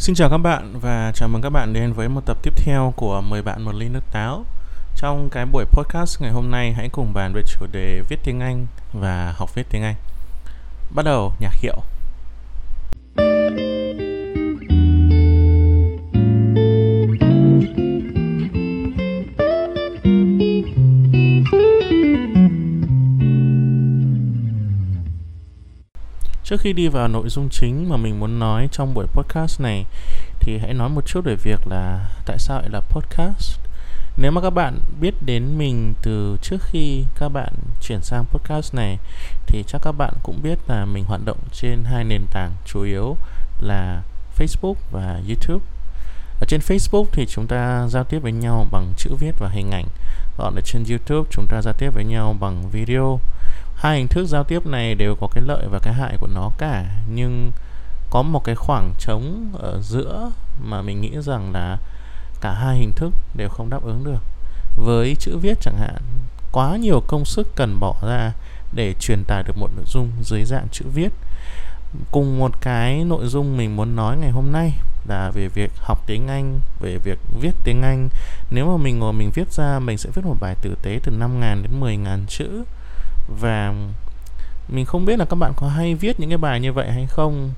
Xin chào các bạn và chào mừng các bạn đến với một tập tiếp theo của 10 bạn một ly nước táo. Trong cái buổi podcast ngày hôm nay, hãy cùng bàn về chủ đề viết tiếng Anh và học viết tiếng Anh. Bắt đầu nhạc hiệu. Trước khi đi vào nội dung chính mà mình muốn nói trong buổi podcast này, thì hãy nói một chút về việc là tại sao lại là podcast. Nếu mà các bạn biết đến mình từ trước khi các bạn chuyển sang podcast này, thì chắc các bạn cũng biết là mình hoạt động trên hai nền tảng chủ yếu là Facebook và YouTube. Ở trên Facebook thì chúng ta giao tiếp với nhau bằng chữ viết và hình ảnh. Còn ở trên YouTube, chúng ta giao tiếp với nhau bằng video hai hình thức giao tiếp này đều có cái lợi và cái hại của nó cả nhưng có một cái khoảng trống ở giữa mà mình nghĩ rằng là cả hai hình thức đều không đáp ứng được. Với chữ viết chẳng hạn quá nhiều công sức cần bỏ ra để truyền tải được một nội dung dưới dạng chữ viết. Cùng một cái nội dung mình muốn nói ngày hôm nay là về việc học tiếng Anh, về việc viết tiếng Anh. Nếu mà mình ngồi mình viết ra, mình sẽ viết một bài tử tế từ 5.000 đến 10.000 chữ và mình không biết là các bạn có hay viết những cái bài như vậy hay không,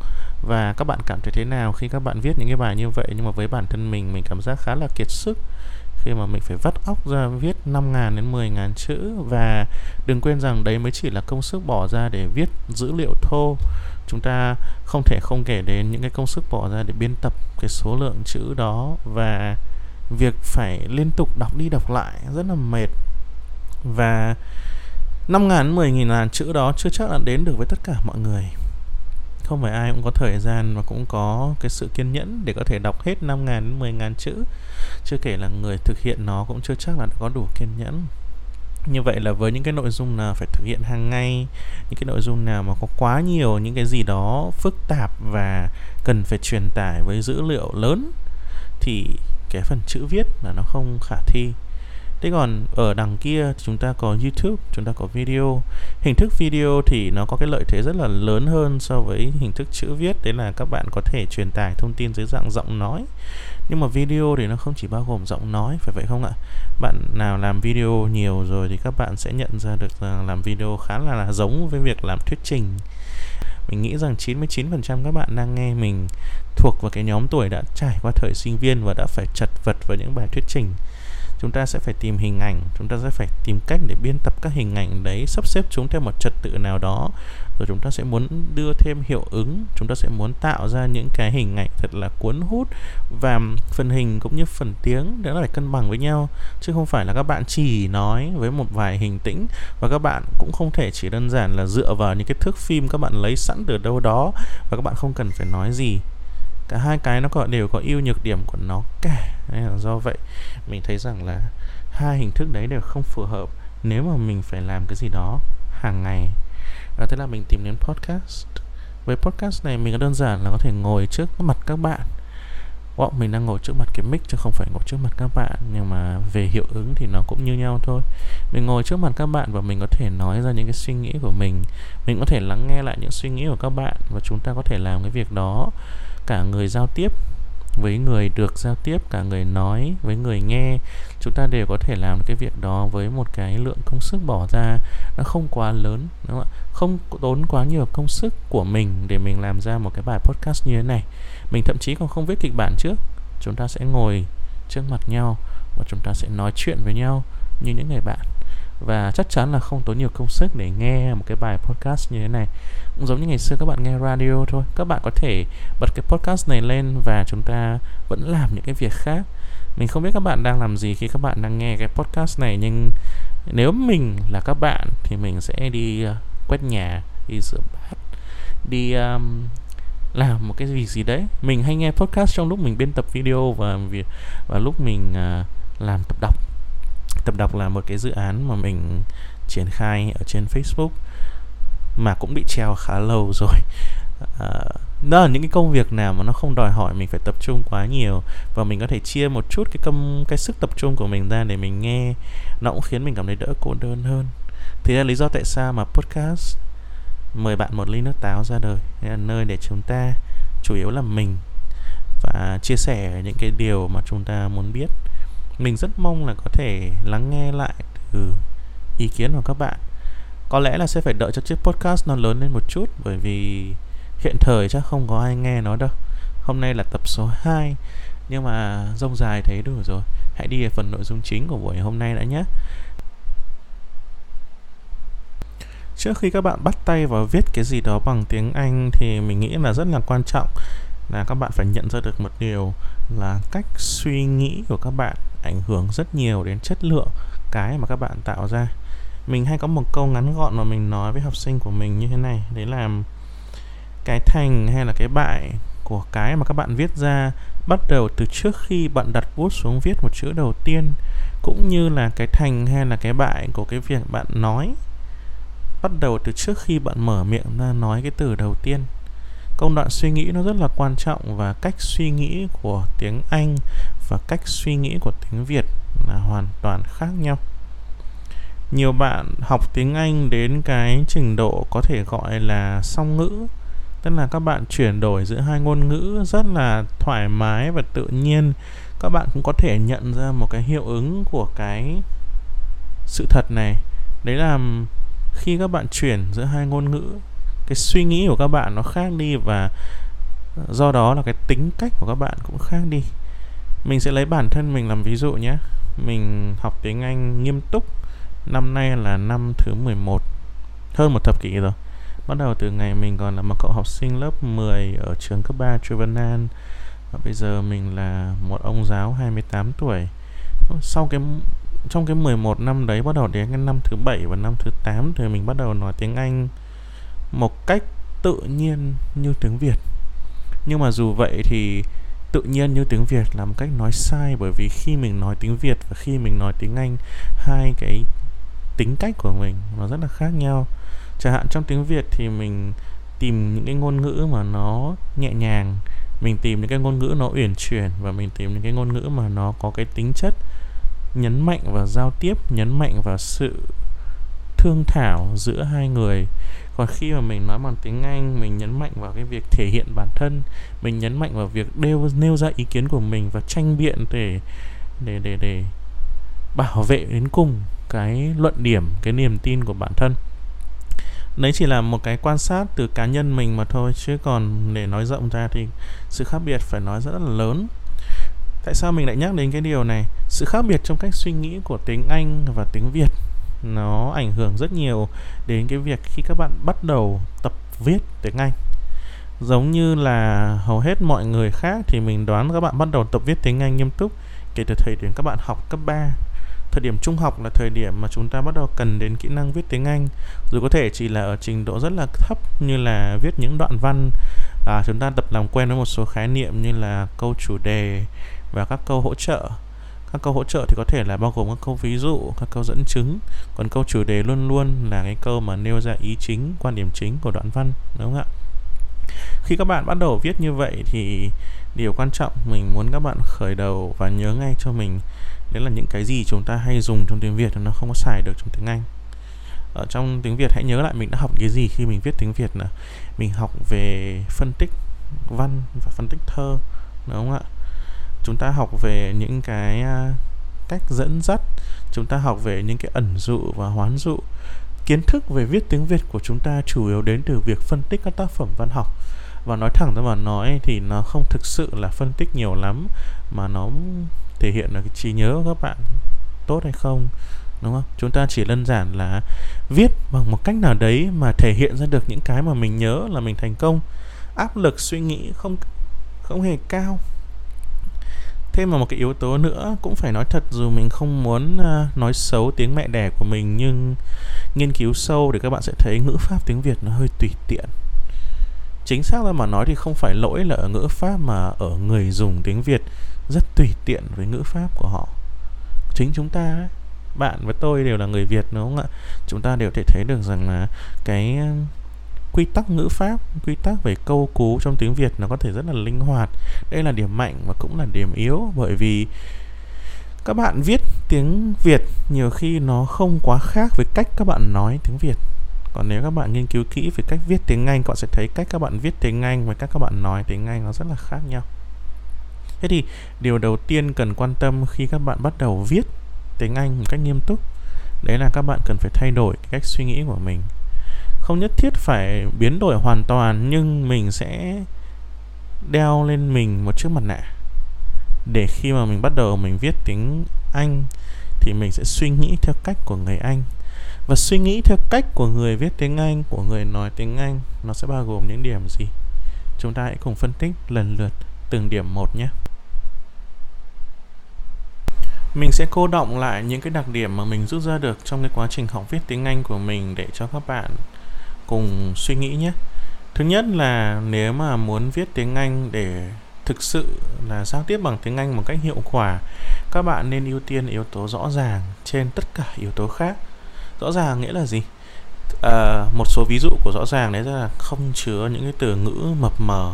và các bạn cảm thấy thế nào khi các bạn viết những cái bài như vậy. Nhưng mà với bản thân mình mình cảm giác khá là kiệt sức khi mà mình phải vắt óc ra viết 5.000 đến 10.000 chữ. Và đừng quên rằng đấy mới chỉ là công sức bỏ ra để viết dữ liệu thô. Chúng ta không thể không kể đến những cái công sức bỏ ra để biên tập cái số lượng chữ đó. Và việc phải liên tục đọc đi đọc lại rất là mệt. Và 5 ngàn, 10 nghìn ngàn chữ đó chưa chắc là đến được với tất cả mọi người. Không phải ai cũng có thời gian và cũng có cái sự kiên nhẫn để có thể đọc hết 5 ngàn đến 10 ngàn chữ. Chưa kể là người thực hiện nó cũng chưa chắc là có đủ kiên nhẫn. Như vậy là với những cái nội dung nào phải thực hiện hàng ngày những cái nội dung nào mà có quá nhiều những cái gì đó phức tạp và cần phải truyền tải với dữ liệu lớn thì cái phần chữ viết là nó không khả thi. Thế còn ở đằng kia chúng ta có YouTube, chúng ta có video. Hình thức video thì nó có cái lợi thế rất là lớn hơn so với hình thức chữ viết, đấy là các bạn có thể truyền tải thông tin dưới dạng giọng nói. Nhưng mà video thì nó không chỉ bao gồm giọng nói, phải vậy không ạ? Bạn nào làm video nhiều rồi thì các bạn sẽ nhận ra được rằng làm video khá là, là giống với việc làm thuyết trình. Mình nghĩ rằng 99% các bạn đang nghe mình thuộc vào cái nhóm tuổi đã trải qua thời sinh viên và đã phải chật vật với những bài thuyết trình chúng ta sẽ phải tìm hình ảnh, chúng ta sẽ phải tìm cách để biên tập các hình ảnh đấy, sắp xếp chúng theo một trật tự nào đó. Rồi chúng ta sẽ muốn đưa thêm hiệu ứng, chúng ta sẽ muốn tạo ra những cái hình ảnh thật là cuốn hút và phần hình cũng như phần tiếng đó là phải cân bằng với nhau. Chứ không phải là các bạn chỉ nói với một vài hình tĩnh và các bạn cũng không thể chỉ đơn giản là dựa vào những cái thước phim các bạn lấy sẵn từ đâu đó và các bạn không cần phải nói gì cả hai cái nó có đều có ưu nhược điểm của nó cả. Nên là do vậy mình thấy rằng là hai hình thức đấy đều không phù hợp nếu mà mình phải làm cái gì đó hàng ngày. Và thế là mình tìm đến podcast. Với podcast này mình có đơn giản là có thể ngồi trước mặt các bạn. Wow, mình đang ngồi trước mặt cái mic chứ không phải ngồi trước mặt các bạn Nhưng mà về hiệu ứng thì nó cũng như nhau thôi. Mình ngồi trước mặt các bạn và mình có thể nói ra những cái suy nghĩ của mình. Mình có thể lắng nghe lại những suy nghĩ của các bạn Và chúng ta có thể làm cái việc đó cả người giao tiếp với người được giao tiếp, cả người nói với người nghe. Chúng ta đều có thể làm cái việc đó với một cái lượng công sức bỏ ra. Nó không quá lớn, đúng không ạ? Không tốn quá nhiều công sức của mình để mình làm ra một cái bài podcast như thế này. Mình thậm chí còn không viết kịch bản trước. Chúng ta sẽ ngồi trước mặt nhau và chúng ta sẽ nói chuyện với nhau như những người bạn và chắc chắn là không tốn nhiều công sức để nghe một cái bài podcast như thế này. Cũng giống như ngày xưa các bạn nghe radio thôi. Các bạn có thể bật cái podcast này lên và chúng ta vẫn làm những cái việc khác. Mình không biết các bạn đang làm gì khi các bạn đang nghe cái podcast này nhưng nếu mình là các bạn thì mình sẽ đi uh, quét nhà đi rửa bát đi um, làm một cái gì gì đấy. Mình hay nghe podcast trong lúc mình biên tập video và và lúc mình uh, làm tập đọc tập đọc là một cái dự án mà mình triển khai ở trên Facebook mà cũng bị treo khá lâu rồi. À, đó là những cái công việc nào mà nó không đòi hỏi mình phải tập trung quá nhiều và mình có thể chia một chút cái công cái sức tập trung của mình ra để mình nghe nó cũng khiến mình cảm thấy đỡ cô đơn hơn. Thì là lý do tại sao mà podcast mời bạn một ly nước táo ra đời. Là nơi để chúng ta chủ yếu là mình và và chia sẻ những cái điều mà chúng ta muốn biết mình rất mong là có thể lắng nghe lại từ ý kiến của các bạn. Có lẽ là sẽ phải đợi cho chiếc podcast nó lớn lên một chút, bởi vì hiện thời chắc không có ai nghe nó đâu. Hôm nay là tập số 2 nhưng mà rông dài thế đủ rồi. Hãy đi về phần nội dung chính của buổi hôm nay đã nhé. Trước khi các bạn bắt tay vào viết cái gì đó bằng tiếng Anh thì mình nghĩ là rất là quan trọng là các bạn phải nhận ra được một điều là cách suy nghĩ của các bạn ảnh hưởng rất nhiều đến chất lượng cái mà các bạn tạo ra. Mình hay có một câu ngắn gọn mà mình nói với học sinh của mình như thế này, đấy là cái thành hay là cái bại của cái mà các bạn viết ra bắt đầu từ trước khi bạn đặt bút xuống viết một chữ đầu tiên, cũng như là cái thành hay là cái bại của cái việc bạn nói bắt đầu từ trước khi bạn mở miệng ra nói cái từ đầu tiên. Công đoạn suy nghĩ nó rất là quan trọng và cách suy nghĩ của tiếng Anh và cách suy nghĩ của tiếng Việt là hoàn toàn khác nhau. Nhiều bạn học tiếng Anh đến cái trình độ có thể gọi là song ngữ, tức là các bạn chuyển đổi giữa hai ngôn ngữ rất là thoải mái và tự nhiên. Các bạn cũng có thể nhận ra một cái hiệu ứng của cái sự thật này. Đấy là khi các bạn chuyển giữa hai ngôn ngữ, cái suy nghĩ của các bạn nó khác đi và do đó là cái tính cách của các bạn cũng khác đi mình sẽ lấy bản thân mình làm ví dụ nhé. Mình học tiếng Anh nghiêm túc. Năm nay là năm thứ 11 hơn một thập kỷ rồi. Bắt đầu từ ngày mình còn là một cậu học sinh lớp 10 ở trường cấp 3 Trevenant và bây giờ mình là một ông giáo 28 tuổi. Sau cái trong cái 11 năm đấy bắt đầu đến cái năm thứ 7 và năm thứ 8 thì mình bắt đầu nói tiếng Anh một cách tự nhiên như tiếng Việt. Nhưng mà dù vậy thì tự nhiên như tiếng Việt là một cách nói sai bởi vì khi mình nói tiếng Việt và khi mình nói tiếng Anh hai cái tính cách của mình nó rất là khác nhau. Chẳng hạn trong tiếng Việt thì mình tìm những cái ngôn ngữ mà nó nhẹ nhàng, mình tìm những cái ngôn ngữ nó uyển chuyển và mình tìm những cái ngôn ngữ mà nó có cái tính chất nhấn mạnh vào giao tiếp nhấn mạnh vào sự thương thảo giữa hai người còn khi mà mình nói bằng tiếng anh, mình nhấn mạnh vào cái việc thể hiện bản thân, mình nhấn mạnh vào việc đeo, nêu ra ý kiến của mình và tranh biện để để để để bảo vệ đến cùng cái luận điểm, cái niềm tin của bản thân. Đấy chỉ là một cái quan sát từ cá nhân mình mà thôi, chứ còn để nói rộng ra thì sự khác biệt phải nói rất là lớn. Tại sao mình lại nhắc đến cái điều này? Sự khác biệt trong cách suy nghĩ của tiếng anh và tiếng việt nó ảnh hưởng rất nhiều đến cái việc khi các bạn bắt đầu tập viết tiếng anh. Giống như là hầu hết mọi người khác thì mình đoán các bạn bắt đầu tập viết tiếng anh nghiêm túc kể từ thời điểm các bạn học cấp 3 thời điểm trung học là thời điểm mà chúng ta bắt đầu cần đến kỹ năng viết tiếng Anh. Dù có thể chỉ là ở trình độ rất là thấp như là viết những đoạn văn à, chúng ta tập làm quen với một số khái niệm như là câu chủ đề và các câu hỗ trợ các câu hỗ trợ thì có thể là bao gồm các câu ví dụ, các câu dẫn chứng, còn câu chủ đề luôn luôn là cái câu mà nêu ra ý chính, quan điểm chính của đoạn văn, đúng không ạ? Khi các bạn bắt đầu viết như vậy thì điều quan trọng mình muốn các bạn khởi đầu và nhớ ngay cho mình đấy là những cái gì chúng ta hay dùng trong tiếng việt, nó không có xài được trong tiếng anh. Ở trong tiếng việt hãy nhớ lại mình đã học cái gì khi mình viết tiếng việt là mình học về phân tích văn và phân tích thơ, đúng không ạ? Chúng ta học về những cái à, cách dẫn dắt, chúng ta học về những cái ẩn dụ và hoán dụ, kiến thức về viết tiếng việt của chúng ta chủ yếu đến từ việc phân tích các tác phẩm văn học. Và nói thẳng ra mà nói thì nó không thực sự là phân tích nhiều lắm, mà nó thể hiện là cái trí nhớ của các bạn tốt hay không, đúng không? Chúng ta chỉ đơn giản là viết bằng một cách nào đấy mà thể hiện ra được những cái mà mình nhớ là mình thành công. Áp lực suy nghĩ không không hề cao thêm vào một cái yếu tố nữa, cũng phải nói thật dù mình không muốn ờ, nói xấu tiếng mẹ đẻ của mình, nhưng nghiên cứu sâu để các bạn sẽ thấy ngữ pháp tiếng việt nó hơi tùy tiện. Chính xác ra mà nói thì không phải lỗi là ở ngữ pháp mà ở người dùng tiếng việt rất tùy tiện với ngữ pháp của họ. Chính chúng ta bạn và tôi đều là người việt, đúng không ạ? Chúng ta đều thể thấy được rằng là cái quy tắc ngữ pháp, quy tắc về câu cú trong tiếng việt nó có thể rất là linh hoạt. Đây là điểm mạnh và cũng là điểm yếu bởi vì các bạn viết tiếng việt nhiều khi nó không quá khác với cách các bạn nói tiếng việt. Còn nếu các bạn nghiên cứu kỹ về cách viết tiếng anh, các bạn sẽ thấy cách các bạn viết tiếng anh và cách các bạn nói tiếng anh nó rất là khác nhau. Thế thì điều đầu tiên cần quan tâm khi các bạn bắt đầu viết tiếng anh một cách nghiêm túc, đấy là các bạn cần phải thay đổi cách suy nghĩ của mình không nhất thiết phải biến đổi hoàn toàn, nhưng mình sẽ đeo lên mình một chiếc mặt nạ. Để khi mà mình bắt đầu mình viết tiếng Anh, thì mình sẽ suy nghĩ theo cách của người Anh. Và suy nghĩ theo cách của người viết tiếng Anh, của người nói tiếng Anh, nó sẽ bao gồm những điểm gì? Chúng ta hãy cùng phân tích lần lượt từng điểm một nhé. Mình sẽ cô động lại những cái đặc điểm mà mình rút ra được trong cái quá trình học viết tiếng Anh của mình để cho các bạn cùng suy nghĩ nhé. Thứ nhất là nếu mà muốn viết tiếng Anh để thực sự là giao tiếp bằng tiếng Anh một cách hiệu quả, các bạn nên ưu tiên yếu tố rõ ràng trên tất cả yếu tố khác. Rõ ràng nghĩa là gì? À, một số ví dụ của rõ ràng đấy là không chứa những cái từ ngữ mập mờ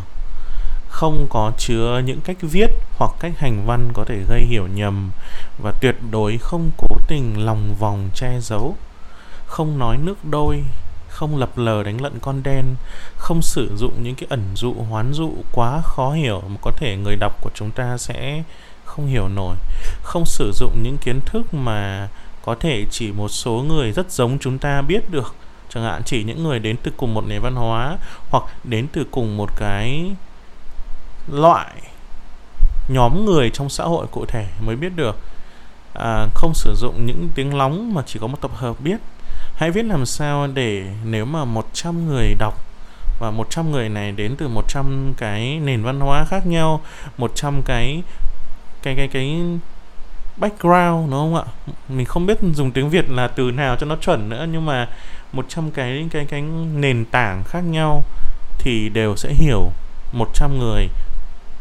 không có chứa những cách viết hoặc cách hành văn có thể gây hiểu nhầm và tuyệt đối không cố tình lòng vòng che giấu không nói nước đôi không lập lờ đánh lận con đen không sử dụng những cái ẩn dụ hoán dụ quá khó hiểu mà có thể người đọc của chúng ta sẽ không hiểu nổi. Không sử dụng những kiến thức mà có thể chỉ một số người rất giống chúng ta biết được. Chẳng hạn chỉ những người đến từ cùng một nền văn hóa hoặc đến từ cùng một cái loại nhóm người trong xã hội cụ thể mới biết được. À, không sử dụng những tiếng lóng mà chỉ có một tập hợp biết hãy viết làm sao để nếu mà 100 người đọc và 100 người này đến từ 100 cái nền văn hóa khác nhau 100 cái cái cái cái background, đúng không ạ? Mình không biết dùng tiếng Việt là từ nào cho nó chuẩn nữa, nhưng mà 100 cái cái cái nền tảng khác nhau thì đều sẽ hiểu 100 người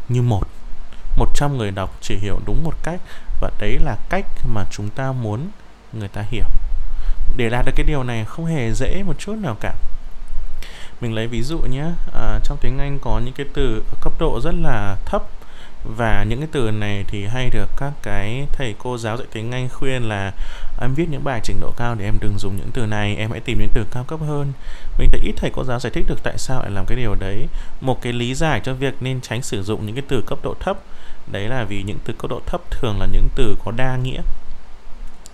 như một. 100 người đọc chỉ hiểu đúng một cách và đấy là cách mà chúng ta muốn người ta hiểu để đạt được cái điều này không hề dễ một chút nào cả. Mình lấy ví dụ nhé à, trong tiếng anh có những cái từ cấp độ rất là thấp và những cái từ này thì hay được các cái thầy cô giáo dạy tiếng Anh khuyên là em viết những bài trình độ cao thì em đừng dùng những từ này em hãy tìm những từ cao cấp hơn. Mình thấy ít thầy cô giáo giải thích được tại sao lại làm cái điều đấy. Một cái lý giải cho việc nên tránh sử dụng những cái từ cấp độ thấp đấy là vì những từ cấp độ thấp thường là những từ có đa nghĩa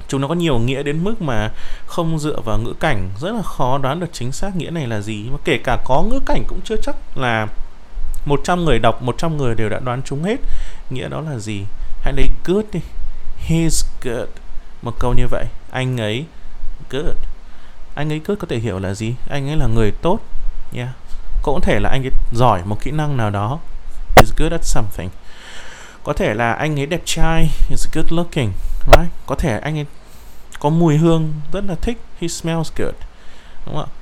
chúng nó có nhiều nghĩa đến mức mà không dựa vào ngữ cảnh. Rất là khó đoán được chính xác nghĩa này là gì. Mà kể cả có ngữ cảnh cũng chưa chắc là 100 người đọc 100 người đều đã đoán trúng hết. Nghĩa đó là gì? Hãy lấy good đi. He's good. Một câu như vậy. Anh ấy good. Anh ấy good có thể hiểu là gì? Anh ấy là người tốt. Yeah. Cũng có thể là anh ấy giỏi một kỹ năng nào đó. He's good at something. Có thể là anh ấy đẹp trai. He's good looking right có thể anh ấy có mùi hương rất là thích he smells good đúng không ạ?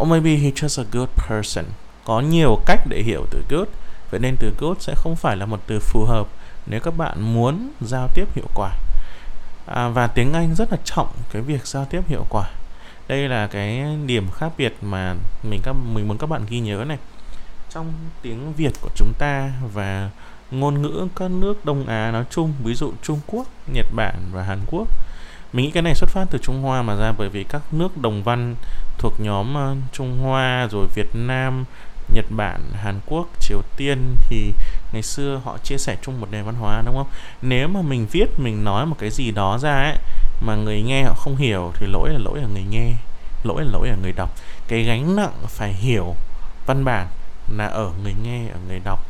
Or maybe he's just a good person. Có nhiều cách để hiểu từ good. Vậy nên từ good sẽ không phải là một từ phù hợp nếu các bạn muốn giao tiếp hiệu quả. À, và tiếng Anh rất là trọng cái việc giao tiếp hiệu quả. Đây là cái điểm khác biệt mà mình các mình muốn các bạn ghi nhớ này. Trong tiếng Việt của chúng ta và ngôn ngữ các nước Đông Á nói chung ví dụ Trung Quốc, Nhật Bản và Hàn Quốc mình nghĩ cái này xuất phát từ Trung Hoa mà ra bởi vì các nước đồng văn thuộc nhóm ờ, Trung Hoa rồi Việt Nam Nhật Bản, Hàn Quốc, Triều Tiên thì ngày xưa họ chia sẻ chung một nền văn hóa đúng không? Nếu mà mình viết mình nói một cái gì đó ra ấy mà người nghe họ không hiểu thì lỗi là lỗi ở người nghe, lỗi là lỗi ở người đọc. Cái gánh nặng phải hiểu văn bản là ở người nghe, ở người đọc.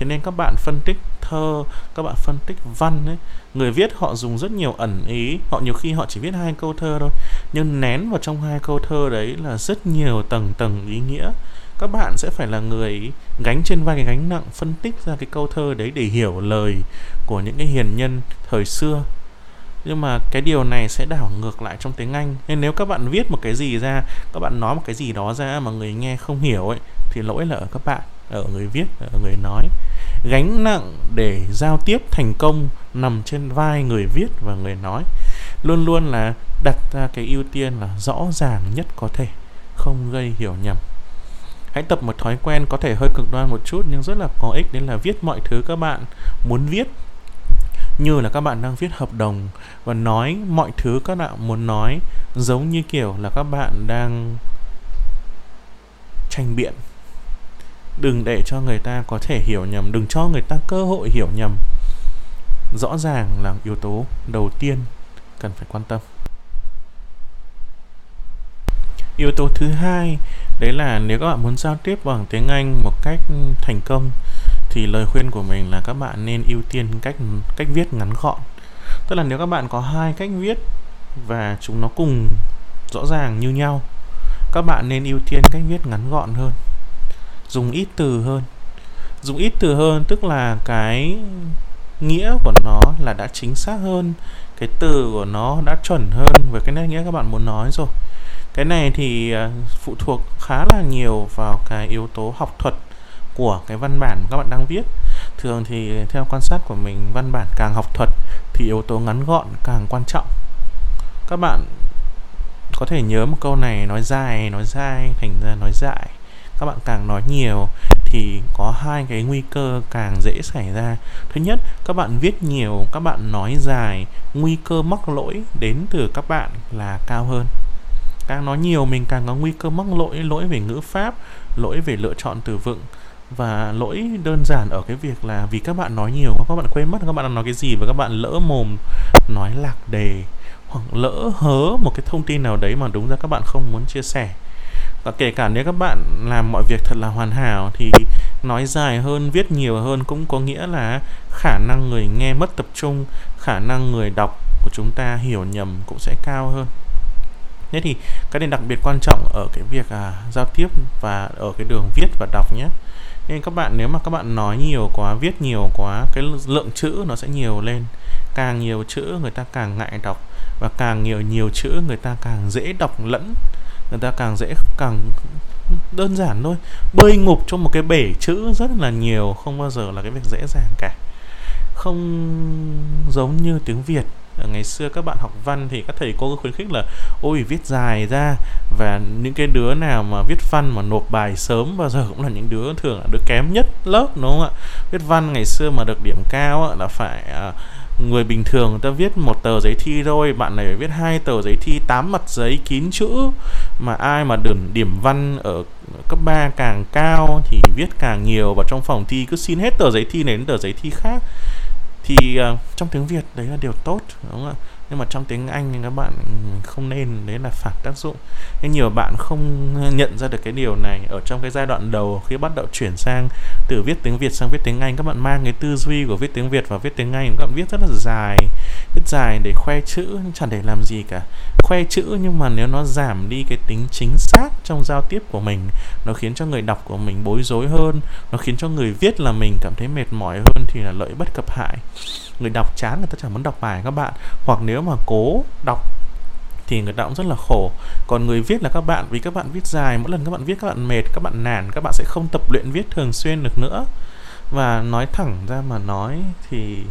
Thế nên các bạn phân tích thơ, các bạn phân tích văn ấy, người viết họ dùng rất nhiều ẩn ý, họ nhiều khi họ chỉ viết hai câu thơ thôi, nhưng nén vào trong hai câu thơ đấy là rất nhiều tầng tầng ý nghĩa. Các bạn sẽ phải là người gánh trên vai cái gánh nặng phân tích ra cái câu thơ đấy để hiểu lời của những cái hiền nhân thời xưa. Nhưng mà cái điều này sẽ đảo ngược lại trong tiếng Anh. Nên nếu các bạn viết một cái gì ra các bạn nói một cái gì đó ra mà người nghe không hiểu ấy thì lỗi là ở các bạn ở người viết ở người nói. Gánh nặng để giao tiếp thành công nằm trên vai người viết và người nói. Luôn luôn là đặt ra cái ưu tiên là rõ ràng nhất có thể, không gây hiểu nhầm. Hãy tập một thói quen có thể hơi cực đoan một chút nhưng rất là có ích, đấy là viết mọi thứ các bạn muốn viết. Như là các bạn đang viết hợp đồng và nói mọi thứ các bạn muốn nói, giống như kiểu là các bạn đang tranh biện đừng để cho người ta có thể hiểu nhầm, đừng cho người ta cơ hội hiểu nhầm. Rõ ràng là yếu tố đầu tiên cần phải quan tâm. Yếu tố thứ hai, đấy là nếu các bạn muốn giao tiếp bằng tiếng anh một cách thành công, thì lời khuyên của mình là các bạn nên ưu tiên cách cách viết ngắn gọn. Tức là nếu các bạn có hai cách viết và chúng nó cùng rõ ràng như nhau, các bạn nên ưu tiên cách viết ngắn gọn hơn dùng ít từ hơn. Dùng ít từ hơn tức là cái nghĩa của nó là đã chính xác hơn, cái từ của nó đã chuẩn hơn với cái nét nghĩa các bạn muốn nói rồi. Cái này thì à, phụ thuộc khá là nhiều vào cái yếu tố học thuật của cái văn bản mà các bạn đang viết. Thường thì theo quan sát của mình, văn bản càng học thuật thì yếu tố ngắn gọn càng quan trọng. Các bạn có thể nhớ một câu này, nói dài, nói dai, thành ra nói dại các bạn càng nói nhiều thì có hai cái nguy cơ càng dễ xảy ra. Thứ nhất, các bạn viết nhiều, các bạn nói dài, nguy cơ mắc lỗi đến từ các bạn là cao hơn. Càng nói nhiều, mình càng có nguy cơ mắc lỗi lỗi về ngữ pháp, lỗi về lựa chọn từ vựng và lỗi đơn giản ở cái việc là vì các bạn nói nhiều các bạn quên mất các bạn đang nói cái gì và các bạn lỡ mồm nói lạc đề hoặc lỡ hớ một cái thông tin nào đấy mà đúng ra các bạn không muốn chia sẻ và kể cả nếu các bạn làm mọi việc thật là hoàn hảo thì nói dài hơn viết nhiều hơn cũng có nghĩa là khả năng người nghe mất tập trung khả năng người đọc của chúng ta hiểu nhầm cũng sẽ cao hơn. Thế thì cái này đặc biệt quan trọng ở cái việc à, giao tiếp và ở cái đường viết và đọc nhé. Nên các bạn nếu mà các bạn nói nhiều quá viết nhiều quá cái lượng chữ nó sẽ nhiều lên. Càng nhiều chữ người ta càng ngại đọc và càng nhiều nhiều chữ người ta càng dễ đọc lẫn người ta càng dễ, càng đơn giản thôi. Bơi ngục trong một cái bể chữ rất là nhiều, không bao giờ là cái việc dễ dàng cả. Không giống như tiếng việt. Ở ngày xưa các bạn học văn thì các thầy cô khuyến khích là, ôi, viết dài ra. Và những cái đứa nào mà viết văn mà nộp bài sớm bao giờ cũng là những đứa thường là đứa kém nhất lớp, đúng không ạ? Viết văn ngày xưa mà được điểm cao là phải à, người bình thường người ta viết một tờ giấy thi thôi, bạn này phải viết hai tờ giấy thi, tám mặt giấy, kín chữ mà ai mà điểm điểm văn ở cấp 3 càng cao thì viết càng nhiều và trong phòng thi cứ xin hết tờ giấy thi này đến tờ giấy thi khác. Thì uh, trong tiếng Việt đấy là điều tốt đúng không ạ? Nhưng mà trong tiếng Anh thì các bạn không nên, đấy là phản tác dụng. Nên nhiều bạn không nhận ra được cái điều này. Ở trong cái giai đoạn đầu, khi bắt đầu chuyển sang từ viết tiếng Việt sang viết tiếng Anh, các bạn mang cái tư duy của viết tiếng Việt và viết tiếng Anh, các bạn viết rất là dài, viết dài để khoe chữ chẳng để làm gì cả. Khoe chữ nhưng mà nếu nó giảm đi cái tính chính xác trong giao tiếp của mình, nó khiến cho người đọc của mình bối rối hơn, nó khiến cho người viết là mình cảm thấy mệt mỏi hơn thì là lợi bất cập hại người đọc chán người ta chẳng muốn đọc bài các bạn. Hoặc nếu mà cố đọc thì người ta cũng rất là khổ. Còn người viết là các bạn, vì các bạn viết dài, mỗi lần các bạn viết các bạn mệt, các bạn nản, các bạn sẽ không tập luyện viết thường xuyên được nữa. Và nói thẳng ra mà nói thì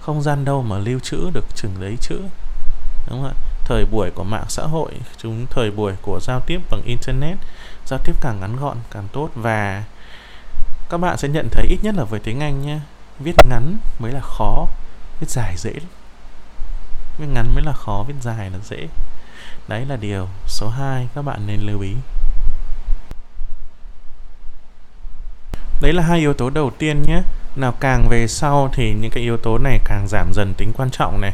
không gian đâu mà lưu trữ được chừng đấy chữ đúng không ạ? Thời buổi của mạng xã hội, chúng thời buổi của giao tiếp bằng internet, giao tiếp càng ngắn gọn, càng tốt. Và các bạn sẽ nhận thấy ít nhất là với tiếng Anh nhé viết ngắn mới là khó, viết dài dễ viết ngắn mới là khó, viết dài là dễ. Đấy là điều số 2 các bạn nên lưu ý. Đấy là hai yếu tố đầu tiên nhé. Nào, càng về sau thì những cái yếu tố này càng giảm dần tính quan trọng này.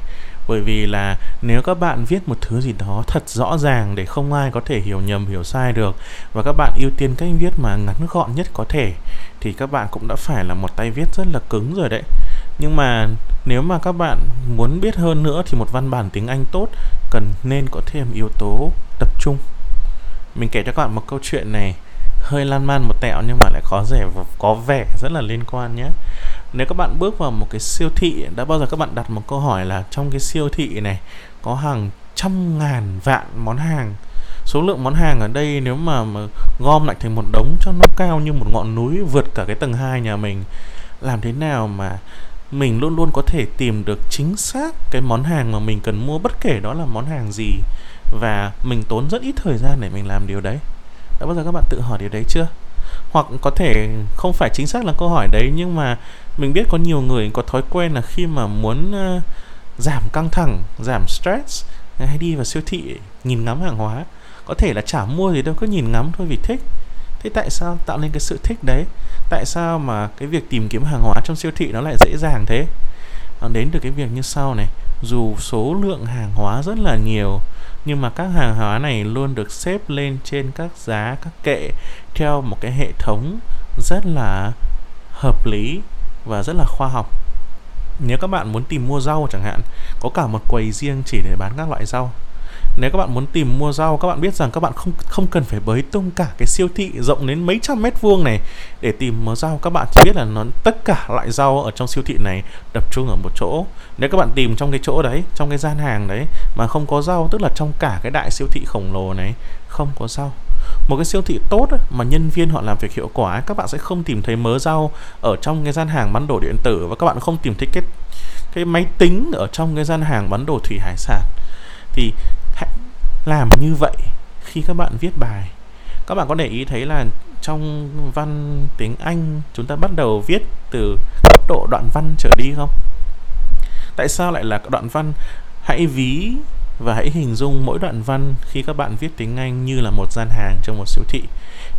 Bởi vì là nếu các bạn viết một thứ gì đó thật rõ ràng để không ai có thể hiểu nhầm, hiểu sai được, và các bạn ưu tiên cách viết mà ngắn gọn nhất có thể thì các bạn cũng đã phải là một tay viết rất là cứng rồi đấy. Nhưng mà nếu mà các bạn muốn biết hơn nữa thì một văn bản tiếng Anh tốt cần nên có thêm yếu tố tập trung. Mình kể cho các bạn một câu chuyện này, hơi lan man một tẹo nhưng mà lại có và có vẻ rất là liên quan nhé. Nếu các bạn bước vào một cái siêu thị, đã bao giờ các bạn đặt một câu hỏi là trong cái siêu thị này có hàng trăm ngàn vạn món hàng? Số lượng món hàng ở đây nếu mà, mà gom lại thành một đống cho nó cao như một ngọn núi vượt cả cái tầng 2 nhà mình làm thế nào mà mình luôn luôn có thể tìm được chính xác cái món hàng mà mình cần mua bất kể đó là món hàng gì và mình tốn rất ít thời gian để mình làm điều đấy. Đã bao giờ các bạn tự hỏi điều đấy chưa? Hoặc có thể không phải chính xác là câu hỏi đấy nhưng mà mình biết có nhiều người có thói quen là khi mà muốn uh, giảm căng thẳng giảm stress hay đi vào siêu thị nhìn ngắm hàng hóa có thể là chả mua gì đâu, cứ nhìn ngắm thôi vì thích. Thế tại sao tạo nên cái sự thích đấy? Tại sao mà cái việc tìm kiếm hàng hóa trong siêu thị nó lại dễ dàng thế? Nó đến từ cái việc như sau này. Dù số lượng hàng hóa rất là nhiều, nhưng mà các hàng hóa này luôn được xếp lên trên các giá, các kệ theo một cái hệ thống rất là hợp lý và rất là khoa học. Nếu các bạn muốn tìm mua rau chẳng hạn, có cả một quầy riêng chỉ để bán các loại rau nếu các bạn muốn tìm mua rau, các bạn biết rằng các bạn không không cần phải bới tung cả cái siêu thị rộng đến mấy trăm mét vuông này. Để tìm mua rau, các bạn chỉ biết là nó, tất cả loại rau ở trong siêu thị này tập trung ở một chỗ. Nếu các bạn tìm trong cái chỗ đấy, trong cái gian hàng đấy, mà không có rau, tức là trong cả cái đại siêu thị khổng lồ này, không có rau. Một cái siêu thị tốt mà nhân viên họ làm việc hiệu quả các bạn sẽ không tìm thấy mớ rau ở trong cái gian hàng bán đồ điện tử và các bạn không tìm thấy cái cái máy tính ở trong cái gian hàng bán đồ thủy hải sản. Thì làm như vậy khi các bạn viết bài các bạn có để ý thấy là trong văn tiếng Anh chúng ta bắt đầu viết từ cấp độ đoạn văn trở đi không? Tại sao lại là đoạn văn? Hãy ví và hãy hình dung mỗi đoạn văn khi các bạn viết tiếng Anh như là một gian hàng trong một siêu thị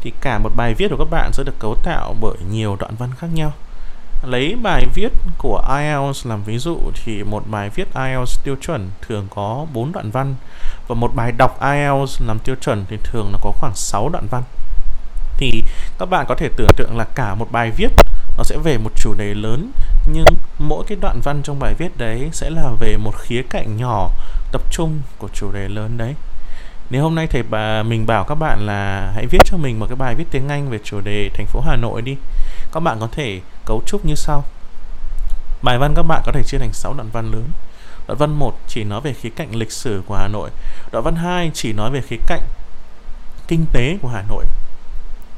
thì cả một bài viết của các bạn sẽ được cấu tạo bởi nhiều đoạn văn khác nhau lấy bài viết của IELTS làm ví dụ thì một bài viết IELTS tiêu chuẩn thường có 4 đoạn văn và một bài đọc IELTS làm tiêu chuẩn thì thường nó có khoảng 6 đoạn văn. Thì các bạn có thể tưởng tượng là cả một bài viết nó sẽ về một chủ đề lớn, nhưng mỗi cái đoạn văn trong bài viết đấy sẽ là về một khía cạnh nhỏ, tập trung của chủ đề lớn đấy nếu hôm nay thầy bà, mình bảo các bạn là hãy viết cho mình một cái bài viết tiếng Anh về chủ đề thành phố Hà Nội đi. Các bạn có thể cấu trúc như sau. Bài văn các bạn có thể chia thành 6 đoạn văn lớn. Đoạn văn 1 chỉ nói về khía cạnh lịch sử của Hà Nội. Đoạn văn 2 chỉ nói về khía cạnh kinh tế của Hà Nội.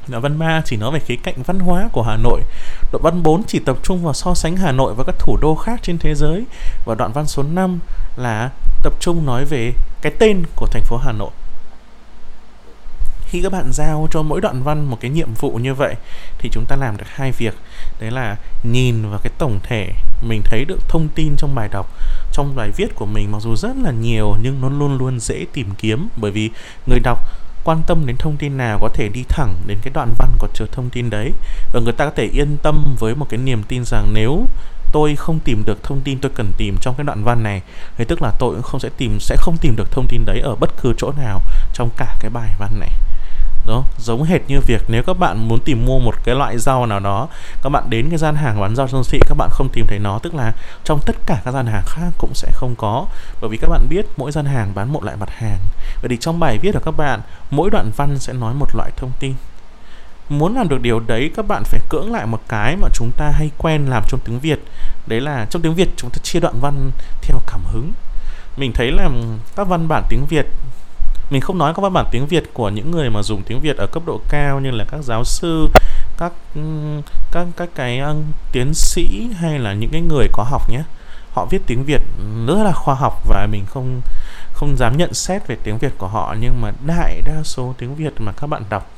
Đoạn văn 3 chỉ nói về khía cạnh văn hóa của Hà Nội. Đoạn văn 4 chỉ tập trung vào so sánh Hà Nội với các thủ đô khác trên thế giới. Và đoạn văn số 5 là tập trung nói về cái tên của thành phố Hà Nội khi các bạn giao cho mỗi đoạn văn một cái nhiệm vụ như vậy thì chúng ta làm được hai việc. Đấy là nhìn vào cái tổng thể, mình thấy được thông tin trong bài đọc, trong bài viết của mình mặc dù rất là nhiều nhưng nó luôn luôn dễ tìm kiếm bởi vì người đọc quan tâm đến thông tin nào có thể đi thẳng đến cái đoạn văn có chứa thông tin đấy. Và người ta có thể yên tâm với một cái niềm tin rằng nếu tôi không tìm được thông tin tôi cần tìm trong cái đoạn văn này, thì tức là tôi cũng không sẽ tìm, sẽ không tìm được thông tin đấy ở bất cứ chỗ nào trong cả cái bài văn này đó, giống hệt như việc nếu các bạn muốn tìm mua một cái loại rau nào đó, các bạn đến cái gian hàng bán rau trong thị, các bạn không tìm thấy nó, tức là trong tất cả các gian hàng khác cũng sẽ không có. Bởi vì các bạn biết mỗi gian hàng bán một loại mặt hàng. Vậy thì trong bài viết của các bạn, mỗi đoạn văn sẽ nói một loại thông tin. Muốn làm được điều đấy, các bạn phải cưỡng lại một cái mà chúng ta hay quen làm trong tiếng Việt. Đấy là, trong tiếng Việt chúng ta chia đoạn văn theo cảm hứng. Mình thấy là các văn bản tiếng Việt mình không nói các văn bản tiếng Việt của những người mà dùng tiếng Việt ở cấp độ cao như là các giáo sư các các các cái uh, tiến sĩ hay là những cái người có học nhé. Họ viết tiếng Việt rất là khoa học và mình không không dám nhận xét về tiếng Việt của họ nhưng mà đại đa số tiếng Việt mà các bạn đọc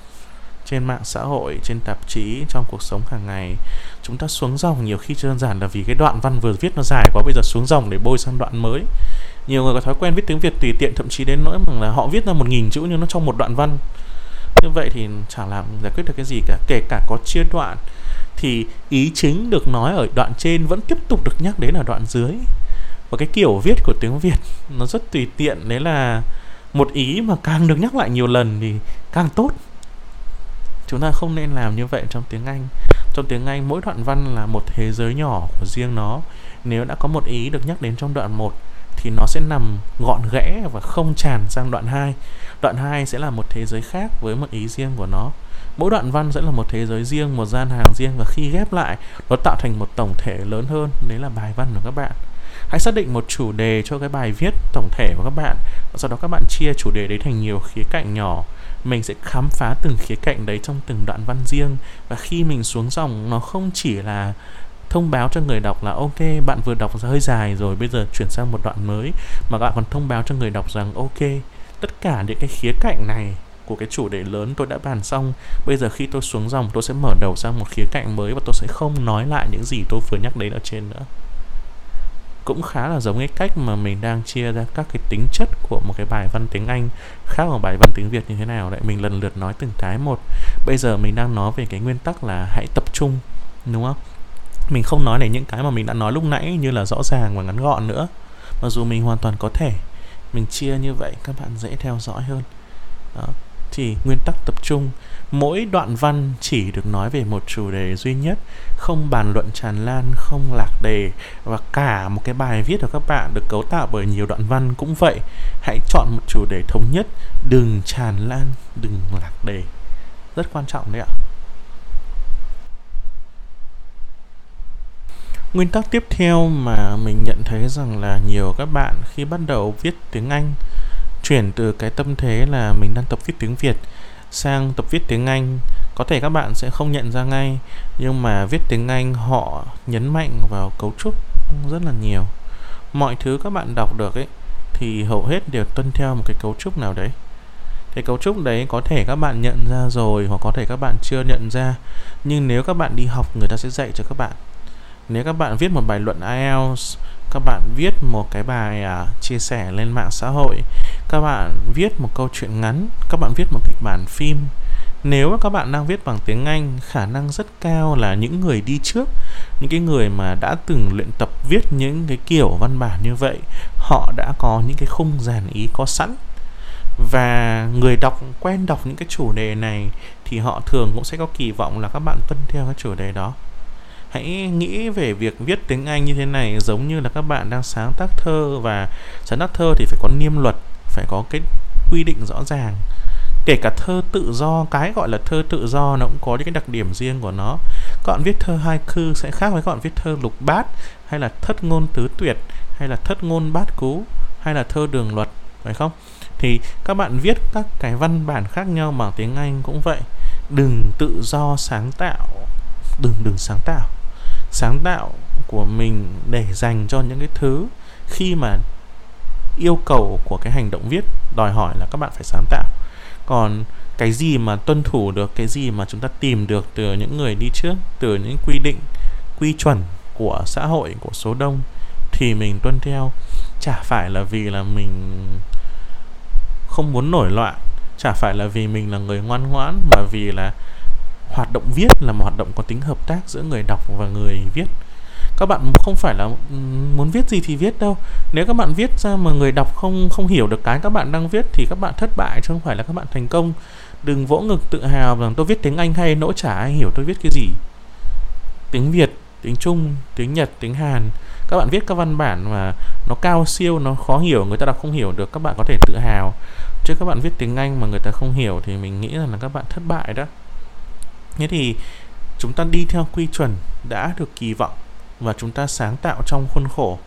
trên mạng xã hội, trên tạp chí, trong cuộc sống hàng ngày chúng ta xuống dòng nhiều khi đơn giản là vì cái đoạn văn vừa viết nó dài quá bây giờ xuống dòng để bôi sang đoạn mới nhiều người có thói quen viết tiếng Việt tùy tiện, thậm chí đến nỗi mà là họ viết ra một nghìn chữ nhưng nó trong một đoạn văn. Như vậy thì chẳng làm giải quyết được cái gì cả, kể cả có chia đoạn thì ý chính được nói ở đoạn trên vẫn tiếp tục được nhắc đến ở đoạn dưới. Và cái kiểu viết của tiếng Việt nó rất tùy tiện, đấy là một ý mà càng được nhắc lại nhiều lần thì càng tốt. Chúng ta không nên làm như vậy trong tiếng Anh. Trong tiếng Anh mỗi đoạn văn là một thế giới nhỏ của riêng nó. Nếu đã có một ý được nhắc đến trong đoạn 1 thì nó sẽ nằm gọn ghẽ và không tràn sang đoạn 2. Đoạn 2 sẽ là một thế giới khác với một ý riêng của nó. Mỗi đoạn văn sẽ là một thế giới riêng, một gian hàng riêng và khi ghép lại nó tạo thành một tổng thể lớn hơn, đấy là bài văn của các bạn. Hãy xác định một chủ đề cho cái bài viết tổng thể của các bạn và sau đó các bạn chia chủ đề đấy thành nhiều khía cạnh nhỏ mình sẽ khám phá từng khía cạnh đấy trong từng đoạn văn riêng và khi mình xuống dòng nó không chỉ là thông báo cho người đọc là, ok, bạn vừa đọc hơi dài rồi, bây giờ chuyển sang một đoạn mới. Mà các bạn còn thông báo cho người đọc rằng, ok, tất cả những cái khía cạnh này của cái chủ đề lớn tôi đã bàn xong. Bây giờ khi tôi xuống dòng, tôi sẽ mở đầu sang một khía cạnh mới và tôi sẽ không nói lại những gì tôi vừa nhắc đến ở trên nữa. Cũng khá là giống cái cách mà mình đang chia ra các cái tính chất của một cái bài văn tiếng Anh, khác một bài văn tiếng Việt như thế nào. Đấy, mình lần lượt nói từng cái một. Bây giờ mình đang nói về cái nguyên tắc là hãy tập trung, đúng không? Mình không nói đến những cái mà mình đã nói lúc nãy như là rõ ràng và ngắn gọn nữa. Mặc dù mình hoàn toàn có thể, mình chia như vậy, các bạn dễ theo dõi hơn. Đó. thì nguyên tắc tập trung, mỗi đoạn văn chỉ được nói về một chủ đề duy nhất, không bàn luận tràn lan, không lạc đề và cả một cái bài viết của các bạn được cấu tạo bởi nhiều đoạn văn cũng vậy. Hãy chọn một chủ đề thống nhất, đừng tràn lan, đừng lạc đề. Rất quan trọng đấy ạ. Nguyên tắc tiếp theo mà mình nhận thấy rằng là nhiều các bạn khi bắt đầu viết tiếng Anh, chuyển từ cái tâm thế là mình đang tập viết tiếng Việt sang tập viết tiếng Anh, có thể các bạn sẽ không nhận ra ngay, nhưng mà viết tiếng Anh họ nhấn mạnh vào cấu trúc rất là nhiều. Mọi thứ các bạn đọc được ấy, thì hầu hết đều tuân theo một cái cấu trúc nào đấy. Cái cấu trúc đấy có thể các bạn nhận ra rồi, hoặc có thể các bạn chưa nhận ra, nhưng nếu các bạn đi học, người ta sẽ dạy cho các bạn nếu các bạn viết một bài luận IELTS các bạn viết một cái bài uh, chia sẻ lên mạng xã hội các bạn viết một câu chuyện ngắn các bạn viết một kịch bản phim. Nếu mà các bạn đang viết bằng tiếng Anh khả năng rất cao là những người đi trước những cái người mà đã từng luyện tập viết những cái kiểu văn bản như vậy họ đã có những cái khung dàn ý có sẵn. Và người đọc quen đọc những cái chủ đề này thì họ thường cũng sẽ có kỳ vọng là các bạn tuân theo cái chủ đề đó hãy nghĩ về việc viết tiếng Anh như thế này giống như là các bạn đang sáng tác thơ và sáng tác thơ thì phải có niêm luật, phải có cái quy định rõ ràng. Kể cả thơ tự do, cái gọi là thơ tự do nó cũng có những cái đặc điểm riêng của nó. Các bạn viết thơ hai cư sẽ khác với các bạn viết thơ lục bát, hay là thất ngôn tứ tuyệt, hay là thất ngôn bát cú, hay là thơ đường luật, phải không? Thì các bạn viết các cái văn bản khác nhau bằng tiếng Anh cũng vậy. Đừng tự do sáng tạo. Đừng đừng sáng tạo sáng tạo của mình để dành cho những cái thứ khi mà yêu cầu của cái hành động viết, đòi hỏi là các bạn phải sáng tạo. Còn cái gì mà tuân thủ được, cái gì mà chúng ta tìm được từ những người đi trước, từ những quy định, quy chuẩn của xã hội, của số đông, thì mình tuân theo. Chả phải là vì là mình không muốn nổi loạn, chả phải là vì mình là người ngoan ngoãn, mà vì là hoạt động viết là một hoạt động có tính hợp tác giữa người đọc và người viết. Các bạn không phải là ừ, muốn viết gì thì viết đâu. Nếu các bạn viết ra mà người đọc không không hiểu được cái các bạn đang viết thì các bạn thất bại chứ không phải là các bạn thành công. Đừng vỗ ngực tự hào rằng tôi viết tiếng anh hay nỗi chả ai hiểu tôi viết cái gì. Tiếng việt, tiếng trung, tiếng nhật, tiếng hàn. Các bạn viết các văn bản mà nó cao siêu, nó khó hiểu, người ta đọc không hiểu được, các bạn có thể tự hào. Chứ các bạn viết tiếng anh mà người ta không hiểu thì mình nghĩ rằng là các bạn thất bại đó thế thì chúng ta đi theo quy chuẩn đã được kỳ vọng và chúng ta sáng tạo trong khuôn khổ.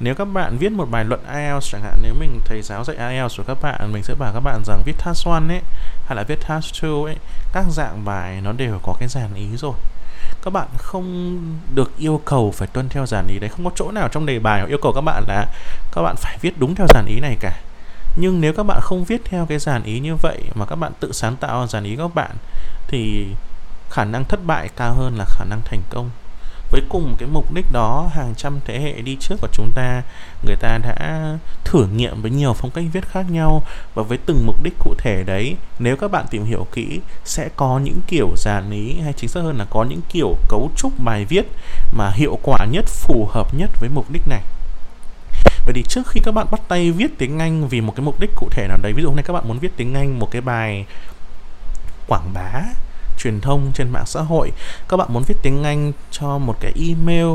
Nếu các bạn viết một bài luận IELTS chẳng hạn, nếu mình thầy giáo dạy IELTS của các bạn, mình sẽ bảo các bạn rằng viết task 1 ấy, hay là viết task 2 ấy, các dạng bài nó đều có cái dàn ý rồi. Các bạn không được yêu cầu phải tuân theo dàn ý đấy. Không có chỗ nào trong đề bài yêu cầu các bạn là các bạn phải viết đúng theo dàn ý này cả. Nhưng nếu các bạn không viết theo cái dàn ý như vậy mà các bạn tự sáng tạo dàn ý các bạn, thì khả năng thất bại cao hơn là khả năng thành công. Với cùng cái mục đích đó, hàng trăm thế hệ đi trước của chúng ta, người ta đã thử nghiệm với nhiều phong cách viết khác nhau và với từng mục đích cụ thể đấy, nếu các bạn tìm hiểu kỹ, sẽ có những kiểu dàn ý hay chính xác hơn là có những kiểu cấu trúc bài viết mà hiệu quả nhất, phù hợp nhất với mục đích này. Vậy thì trước khi các bạn bắt tay viết tiếng Anh vì một cái mục đích cụ thể nào đấy, Ví dụ hôm nay các bạn muốn viết tiếng Anh một cái bài quảng bá truyền thông trên mạng xã hội. Các bạn muốn viết tiếng Anh cho một cái email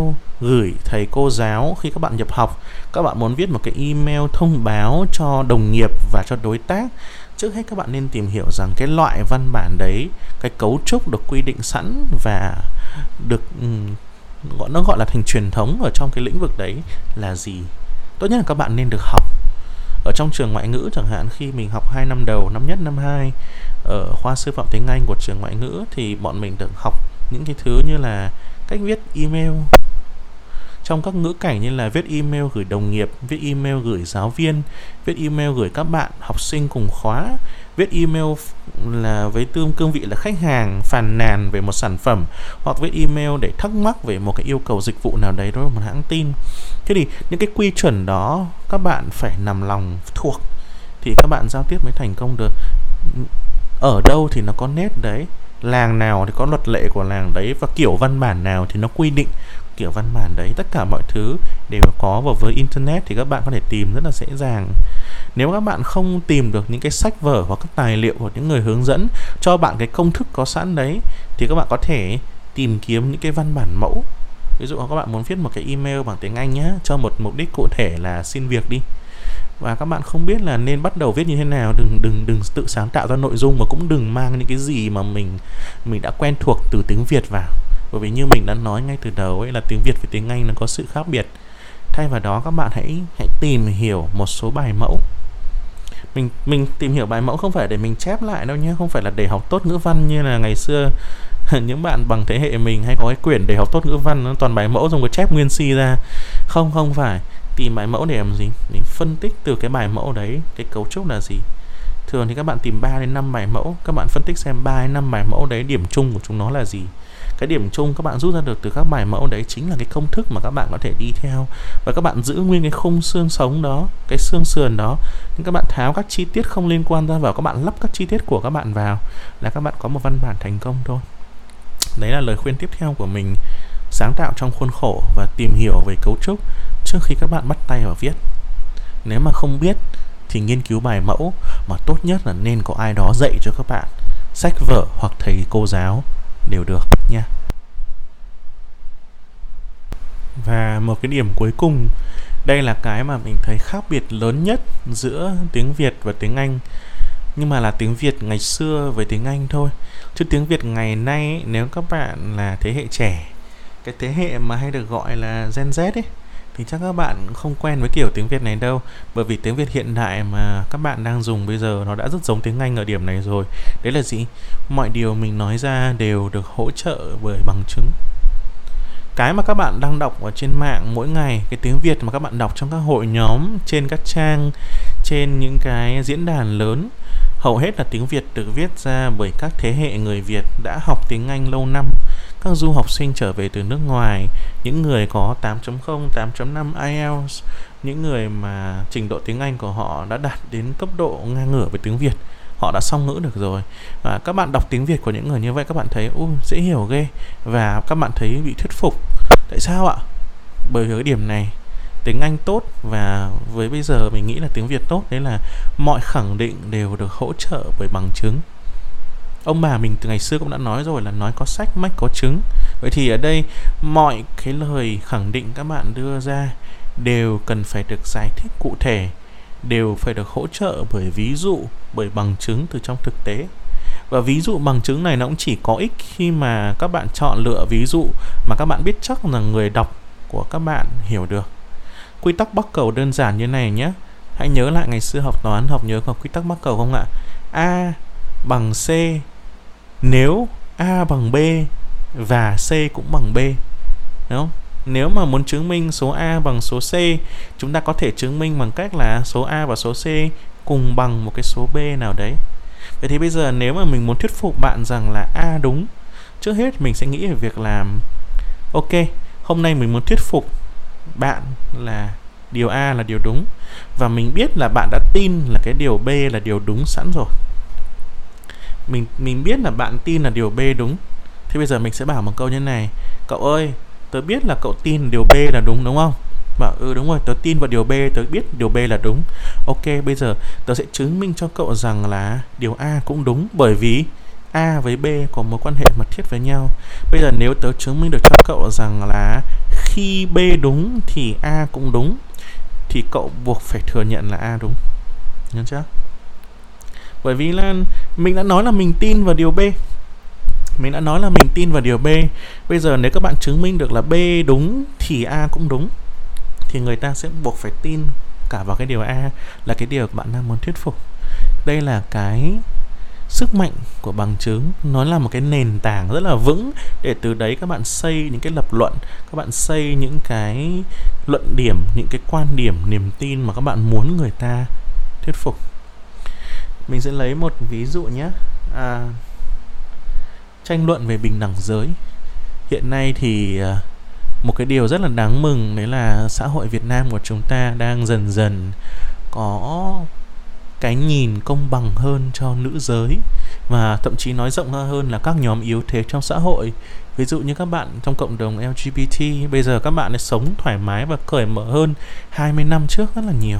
gửi thầy cô giáo khi các bạn nhập học. Các bạn muốn viết một cái email thông báo cho đồng nghiệp và cho đối tác. Trước hết các bạn nên tìm hiểu rằng cái loại văn bản đấy, cái cấu trúc được quy định sẵn và được gọi, nó gọi là thành truyền thống ở trong cái lĩnh vực đấy là gì? Tốt nhất là các bạn nên được học ở trong trường ngoại ngữ chẳng hạn khi mình học 2 năm đầu năm nhất năm 2 ở khoa sư phạm tiếng Anh của trường ngoại ngữ thì bọn mình được học những cái thứ như là cách viết email. Trong các ngữ cảnh như là viết email gửi đồng nghiệp, viết email gửi giáo viên, viết email gửi các bạn học sinh cùng khóa, viết email là với tương cương vị là khách hàng phàn nàn về một sản phẩm hoặc viết email để thắc mắc về một cái yêu cầu dịch vụ nào đấy đối với một hãng tin. Thế thì những cái quy chuẩn đó các bạn phải nằm lòng thuộc thì các bạn giao tiếp mới thành công được. Ở đâu thì nó có nét đấy, làng nào thì có luật lệ của làng đấy và kiểu văn bản nào thì nó quy định kiểu văn bản đấy. Tất cả mọi thứ đều có và với internet thì các bạn có thể tìm rất là dễ dàng. Nếu các bạn không tìm được những cái sách vở hoặc các tài liệu của những người hướng dẫn cho bạn cái công thức có sẵn đấy, thì các bạn có thể tìm kiếm những cái văn bản mẫu. Ví dụ các bạn muốn viết một cái email bằng tiếng Anh nhé cho một mục đích cụ thể là xin việc đi. Và các bạn không biết là nên bắt đầu viết như thế nào, đừng đừng đừng tự sáng tạo ra nội dung mà cũng đừng mang những cái gì mà mình mình đã quen thuộc từ tiếng Việt vào bởi vì như mình đã nói ngay từ đầu ấy, là tiếng Việt với tiếng Anh nó có sự khác biệt. Thay vào đó, các bạn hãy hãy tìm hiểu một số bài mẫu. Mình mình tìm hiểu bài mẫu không phải để mình chép lại đâu nhé, không phải là để học tốt ngữ văn như là ngày xưa những bạn bằng thế hệ mình hay có cái quyển để học tốt ngữ văn, nó toàn bài mẫu dùng có chép nguyên si ra. Không không phải. Tìm bài mẫu để làm gì? Để phân tích từ cái bài mẫu đấy, cái cấu trúc là gì? Thường thì các bạn tìm 3 đến 5 bài mẫu, các bạn phân tích xem 3 đến 5 bài mẫu đấy, điểm chung của chúng nó là gì? Cái điểm chung các bạn rút ra được từ các bài mẫu đấy chính là cái công thức mà các bạn có thể đi theo. Và các bạn giữ nguyên cái khung xương sống đó, cái xương sườn đó nhưng các bạn tháo các chi tiết không liên quan ra vào, các bạn lắp các chi tiết của các bạn vào là các bạn có một văn bản thành công thôi. Đấy là lời khuyên tiếp theo của mình, sáng tạo trong khuôn khổ và tìm hiểu về cấu trúc trước khi các bạn bắt tay vào viết. Nếu mà không biết thì nghiên cứu bài mẫu mà tốt nhất là nên có ai đó dạy cho các bạn, sách vở hoặc thầy cô giáo đều được nha và một cái điểm cuối cùng, đây là cái mà mình thấy khác biệt lớn nhất giữa tiếng Việt và tiếng Anh, nhưng mà là tiếng Việt ngày xưa với tiếng Anh thôi. Chứ tiếng Việt ngày nay, nếu các bạn là thế hệ trẻ, cái thế hệ mà hay được gọi là Gen Z ấy thì chắc các bạn không quen với kiểu tiếng Việt này đâu. Bởi vì tiếng Việt hiện đại mà các bạn đang dùng bây giờ nó đã rất giống tiếng Anh ở điểm này rồi. Đấy là gì? Mọi điều mình nói ra đều được hỗ trợ bởi bằng chứng. Cái mà các bạn đang đọc ở trên mạng mỗi ngày, cái tiếng Việt mà các bạn đọc trong các hội nhóm, trên các trang, trên những cái diễn đàn lớn hầu hết là tiếng Việt được viết ra bởi các thế hệ người Việt đã học tiếng Anh lâu năm. Các du học sinh trở về từ nước ngoài, những người có 8.0, 8.5 IELTS, những người mà trình độ tiếng Anh của họ đã đạt đến cấp độ ngang ngửa với tiếng Việt họ đã song ngữ được rồi. Và các bạn đọc tiếng Việt của những người như vậy các bạn thấy u dễ hiểu ghê. Và các bạn thấy bị thuyết phục. Tại sao ạ? Bởi cái điểm này tiếng Anh tốt và với bây giờ mình nghĩ là tiếng Việt tốt đấy là mọi khẳng định đều được hỗ trợ bởi bằng chứng. Ông bà mình từ ngày xưa cũng đã nói rồi là nói có sách, mách có chứng. Vậy thì ở đây mọi cái lời khẳng định các bạn đưa ra đều cần phải được giải thích cụ thể, đều phải được hỗ trợ bởi ví dụ, bởi bằng chứng từ trong thực tế. Và ví dụ bằng chứng này nó cũng chỉ có ích khi mà các bạn chọn lựa ví dụ mà các bạn biết chắc là người đọc của các bạn hiểu được quy tắc bắc cầu đơn giản như này nhé. Hãy nhớ lại ngày xưa học toán học nhớ học quy tắc bắc cầu không ạ? A bằng c nếu A bằng B và C cũng bằng B. Đúng không? Nếu mà muốn chứng minh số A bằng số C chúng ta có thể chứng minh bằng cách là số A và số C cùng bằng một cái số B nào đấy. Vậy thì bây giờ nếu mà mình muốn thuyết phục bạn rằng là A đúng Trước hết mình sẽ nghĩ về việc làm. Ok, hôm nay mình muốn thuyết phục bạn là điều A là điều đúng Và mình biết là bạn đã tin là cái điều B là điều đúng sẵn rồi. Mình mình biết là bạn tin là điều B đúng. Thì bây giờ mình sẽ bảo một câu như này. Cậu ơi, tớ biết là cậu tin điều B là đúng đúng không? Bảo ừ đúng rồi, tớ tin vào điều B, tớ biết điều B là đúng. Ok, bây giờ tớ sẽ chứng minh cho cậu rằng là điều A cũng đúng, bởi vì A với B có mối quan hệ mật thiết với nhau. Bây giờ nếu tớ chứng minh được cho cậu rằng là khi B đúng thì A cũng đúng, thì cậu buộc phải thừa nhận là A đúng. Nhớ chưa? Bởi vì là mình đã nói là mình tin vào điều B. Mình đã nói là mình tin vào điều B. Bây giờ nếu các bạn chứng minh được là B đúng thì A cũng đúng, thì người ta sẽ buộc phải tin cả vào cái điều A là cái điều bạn đang muốn thuyết phục. Đây là cái sức mạnh của bằng chứng. Nó là một cái nền tảng rất là vững để từ đấy các bạn xây những cái lập luận các bạn xây những cái luận điểm những cái quan điểm niềm tin mà các bạn muốn người ta thuyết phục. Mình sẽ lấy một ví dụ nhé. À, tranh luận về bình đẳng giới. Hiện nay thì à, một cái điều rất là đáng mừng đấy là xã hội Việt Nam của chúng ta đang dần dần có cái nhìn công bằng hơn cho nữ giới và thậm chí nói rộng hơn là các nhóm yếu thế trong xã hội ví dụ như các bạn trong cộng đồng LGBT bây giờ các bạn ấy sống thoải mái và cởi mở hơn 20 năm trước rất là nhiều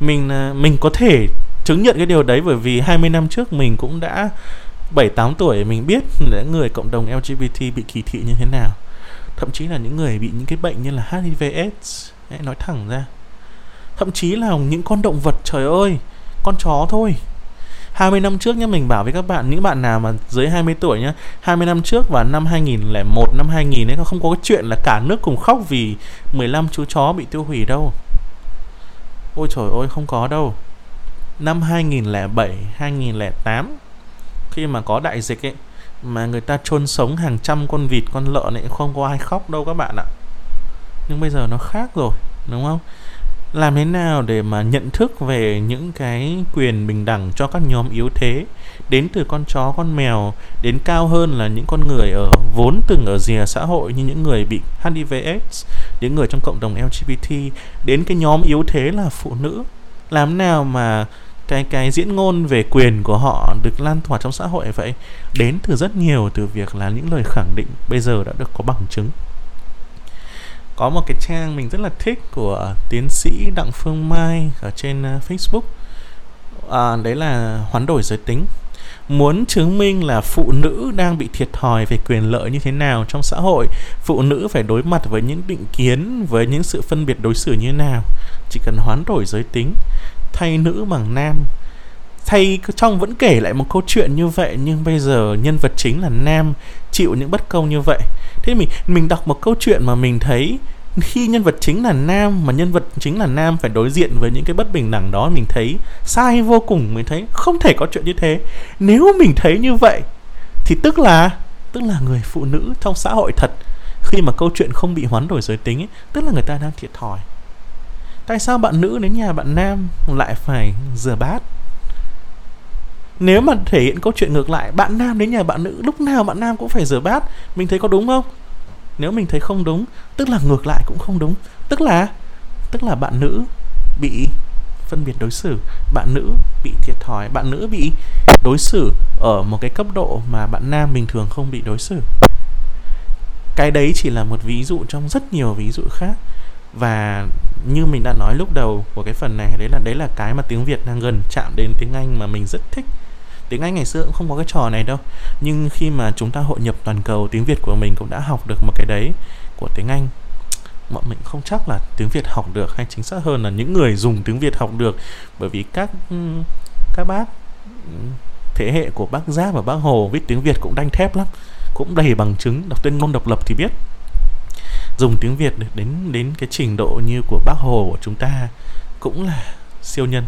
mình à, mình có thể chứng nhận cái điều đấy bởi vì 20 năm trước mình cũng đã 7 8 tuổi mình biết là người cộng đồng LGBT bị kỳ thị như thế nào. Thậm chí là những người bị những cái bệnh như là HIV AIDS, nói thẳng ra. Thậm chí là những con động vật trời ơi, con chó thôi. 20 năm trước nhé mình bảo với các bạn, những bạn nào mà dưới 20 tuổi nhá 20 năm trước và năm 2001 năm 2000 ấy, không có cái chuyện là cả nước cùng khóc vì 15 chú chó bị tiêu hủy đâu. Ôi trời ơi, không có đâu. Năm 2007 2008 Khi mà có đại dịch ấy, Mà người ta chôn sống hàng trăm con vịt, con lợn ấy, Không có ai khóc đâu các bạn ạ. Nhưng bây giờ nó khác rồi, Đúng không? Làm thế nào để mà nhận thức về những cái quyền bình đẳng cho các nhóm yếu thế? Đến từ con chó con mèo đến cao hơn là những con người ở vốn từng ở rìa xã hội như những người bị HIV/AIDS, những người trong cộng đồng LGBT đến cái nhóm yếu thế là phụ nữ. Làm nào mà cái cái diễn ngôn về quyền của họ được lan tỏa trong xã hội vậy? Đến từ rất nhiều từ việc là những lời khẳng định bây giờ đã được có bằng chứng có một cái trang mình rất là thích của tiến sĩ Đặng Phương Mai ở trên uh, Facebook. À, đấy là hoán đổi giới tính. Muốn chứng minh là phụ nữ đang bị thiệt thòi về quyền lợi như thế nào trong xã hội phụ nữ phải đối mặt với những định kiến với những sự phân biệt đối xử như thế nào? Chỉ cần hoán đổi giới tính thay nữ bằng nam thay trong vẫn kể lại một câu chuyện như vậy nhưng bây giờ nhân vật chính là nam chịu những bất công như vậy. Thế mình mình đọc một câu chuyện mà mình thấy khi nhân vật chính là nam mà nhân vật chính là nam phải đối diện với những cái bất bình đẳng đó mình thấy sai vô cùng. Mình thấy không thể có chuyện như thế. Nếu mình thấy như vậy thì tức là tức là người phụ nữ trong xã hội thật khi mà câu chuyện không bị hoán đổi giới tính ấy, tức là người ta đang thiệt thòi. Tại sao bạn nữ đến nhà bạn nam lại phải rửa bát? Nếu mà thể hiện câu chuyện ngược lại, bạn nam đến nhà bạn nữ, lúc nào bạn nam cũng phải rửa bát. Mình thấy có đúng không? Nếu mình thấy không đúng, tức là ngược lại cũng không đúng. Tức là tức là bạn nữ bị phân biệt đối xử, bạn nữ bị thiệt thòi, bạn nữ bị đối xử ở một cái cấp độ mà bạn nam bình thường không bị đối xử. Cái đấy chỉ là một ví dụ trong rất nhiều ví dụ khác. Và như mình đã nói lúc đầu của cái phần này, đấy là đấy là cái mà tiếng Việt đang gần chạm đến tiếng Anh mà mình rất thích tiếng Anh ngày xưa cũng không có cái trò này đâu. Nhưng khi mà chúng ta hội nhập toàn cầu, tiếng Việt của mình cũng đã học được một cái đấy của tiếng Anh. Bọn mình không chắc là tiếng Việt học được hay chính xác hơn là những người dùng tiếng Việt học được. Bởi vì các ừ, các bác ừ, thế hệ của bác Giáp và bác Hồ viết tiếng Việt cũng đanh thép lắm, cũng đầy bằng chứng. Đọc tuyên ngôn độc lập thì biết. Dùng tiếng Việt đến đến cái trình độ như của bác Hồ của chúng ta cũng là siêu nhân.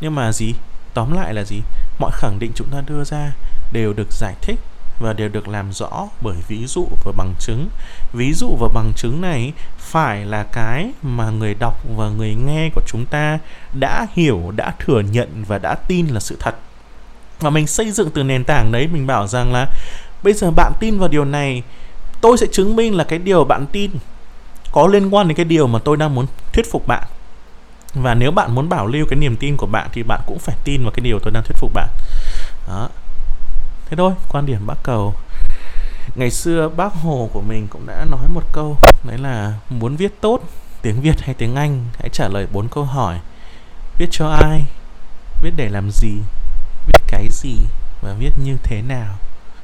Nhưng mà gì? Tóm lại là gì? Mọi khẳng định chúng ta đưa ra đều được giải thích và đều được làm rõ bởi ví dụ và bằng chứng. Ví dụ và bằng chứng này phải là cái mà người đọc và người nghe của chúng ta đã hiểu, đã thừa nhận và đã tin là sự thật. Và mình xây dựng từ nền tảng đấy, mình bảo rằng là bây giờ bạn tin vào điều này, tôi sẽ chứng minh là cái điều bạn tin có liên quan đến cái điều mà tôi đang muốn thuyết phục bạn và nếu bạn muốn bảo lưu cái niềm tin của bạn thì bạn cũng phải tin vào cái điều tôi đang thuyết phục bạn. Đó. Thế thôi, quan điểm bác cầu. Ngày xưa bác hồ của mình cũng đã nói một câu, đấy là muốn viết tốt tiếng việt hay tiếng anh? Hãy trả lời bốn câu hỏi. Viết cho ai? Viết để làm gì? Viết cái gì? Và viết như thế nào?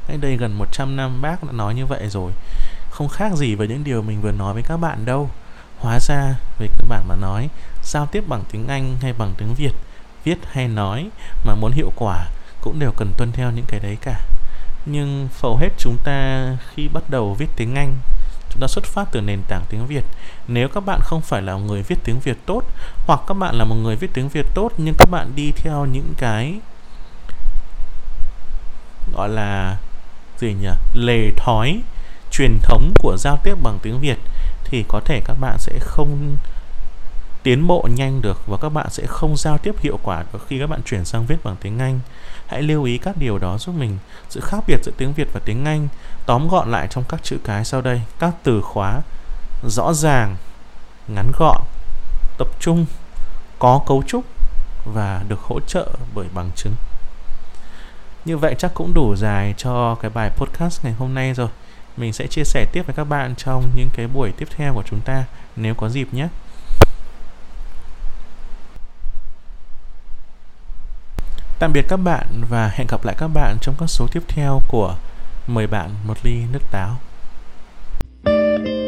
Cách đây gần 100 năm bác đã nói như vậy rồi. Không khác gì với những điều mình vừa nói với các bạn đâu hóa ra về cơ bản mà nói, giao tiếp bằng tiếng anh hay bằng tiếng việt, viết hay nói mà muốn hiệu quả cũng đều cần tuân theo những cái đấy cả. Nhưng hầu hết chúng ta khi bắt đầu viết tiếng anh, chúng ta xuất phát từ nền tảng tiếng việt. Nếu các bạn không phải là người viết tiếng việt tốt hoặc các bạn là một người viết tiếng việt tốt nhưng các bạn đi theo những cái, gọi là gì nhỉ, lề thói truyền thống của giao tiếp bằng tiếng việt thì có thể các bạn sẽ không tiến bộ nhanh được và các bạn sẽ không giao tiếp hiệu quả được khi các bạn chuyển sang viết bằng tiếng Anh. Hãy lưu ý các điều đó giúp mình. Sự khác biệt giữa tiếng Việt và tiếng Anh tóm gọn lại trong các chữ cái sau đây. Các từ khóa rõ ràng, ngắn gọn, tập trung, có cấu trúc và được hỗ trợ bởi bằng chứng. Như vậy chắc cũng đủ dài cho cái bài podcast ngày hôm nay rồi mình sẽ chia sẻ tiếp với các bạn trong những cái buổi tiếp theo của chúng ta, nếu có dịp nhé Tạm biệt các bạn và hẹn gặp lại các bạn trong các số tiếp theo của Mời bạn một ly nước táo. thank you